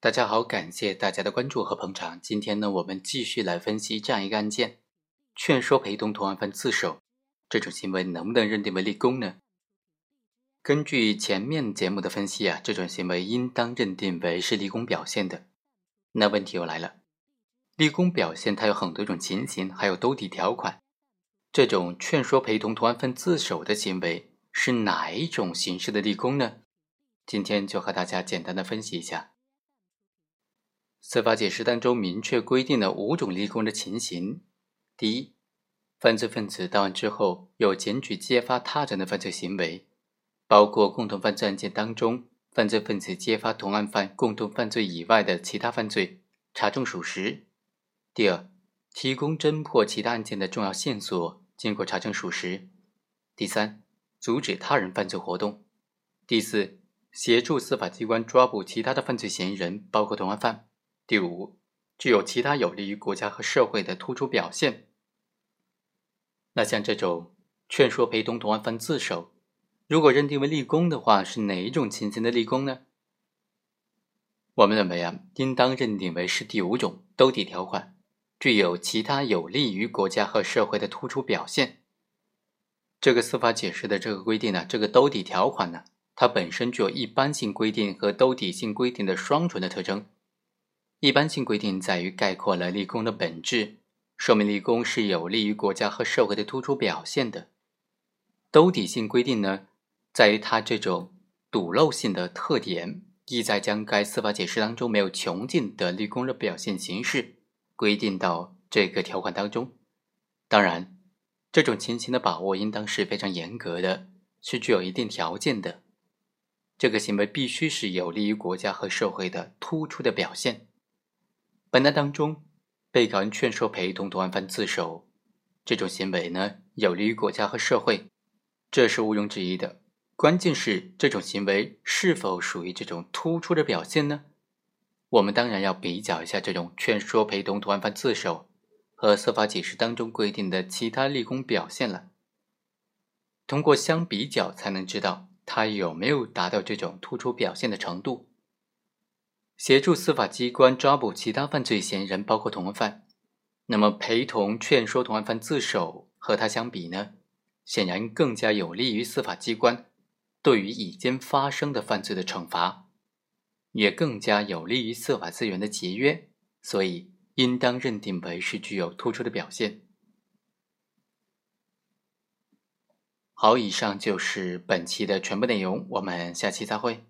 大家好，感谢大家的关注和捧场。今天呢，我们继续来分析这样一个案件：劝说陪同同案犯自首，这种行为能不能认定为立功呢？根据前面节目的分析啊，这种行为应当认定为是立功表现的。那问题又来了，立功表现它有很多种情形，还有兜底条款。这种劝说陪同同案犯自首的行为是哪一种形式的立功呢？今天就和大家简单的分析一下。司法解释当中明确规定了五种立功的情形：第一，犯罪分子到案之后有检举揭发他人的犯罪行为，包括共同犯罪案件当中犯罪分子揭发同案犯共同犯罪以外的其他犯罪，查证属实；第二，提供侦破其他案件的重要线索，经过查证属实；第三，阻止他人犯罪活动；第四，协助司法机关抓捕其他的犯罪嫌疑人，包括同案犯。第五，具有其他有利于国家和社会的突出表现。那像这种劝说陪同同案犯自首，如果认定为立功的话，是哪一种情形的立功呢？我们认为啊，应当认定为是第五种兜底条款，具有其他有利于国家和社会的突出表现。这个司法解释的这个规定呢，这个兜底条款呢，它本身具有一般性规定和兜底性规定的双重的特征。一般性规定在于概括了立功的本质，说明立功是有利于国家和社会的突出表现的。兜底性规定呢，在于它这种堵漏性的特点，意在将该司法解释当中没有穷尽的立功的表现形式规定到这个条款当中。当然，这种情形的把握应当是非常严格的，是具有一定条件的。这个行为必须是有利于国家和社会的突出的表现。本案当中，被告人劝说陪同同案犯自首，这种行为呢，有利于国家和社会，这是毋庸置疑的。关键是这种行为是否属于这种突出的表现呢？我们当然要比较一下这种劝说陪同同案犯自首和司法解释当中规定的其他立功表现了。通过相比较，才能知道他有没有达到这种突出表现的程度。协助司法机关抓捕其他犯罪嫌疑人，包括同案犯。那么，陪同劝说同案犯自首，和他相比呢，显然更加有利于司法机关对于已经发生的犯罪的惩罚，也更加有利于司法资源的节约，所以应当认定为是具有突出的表现。好，以上就是本期的全部内容，我们下期再会。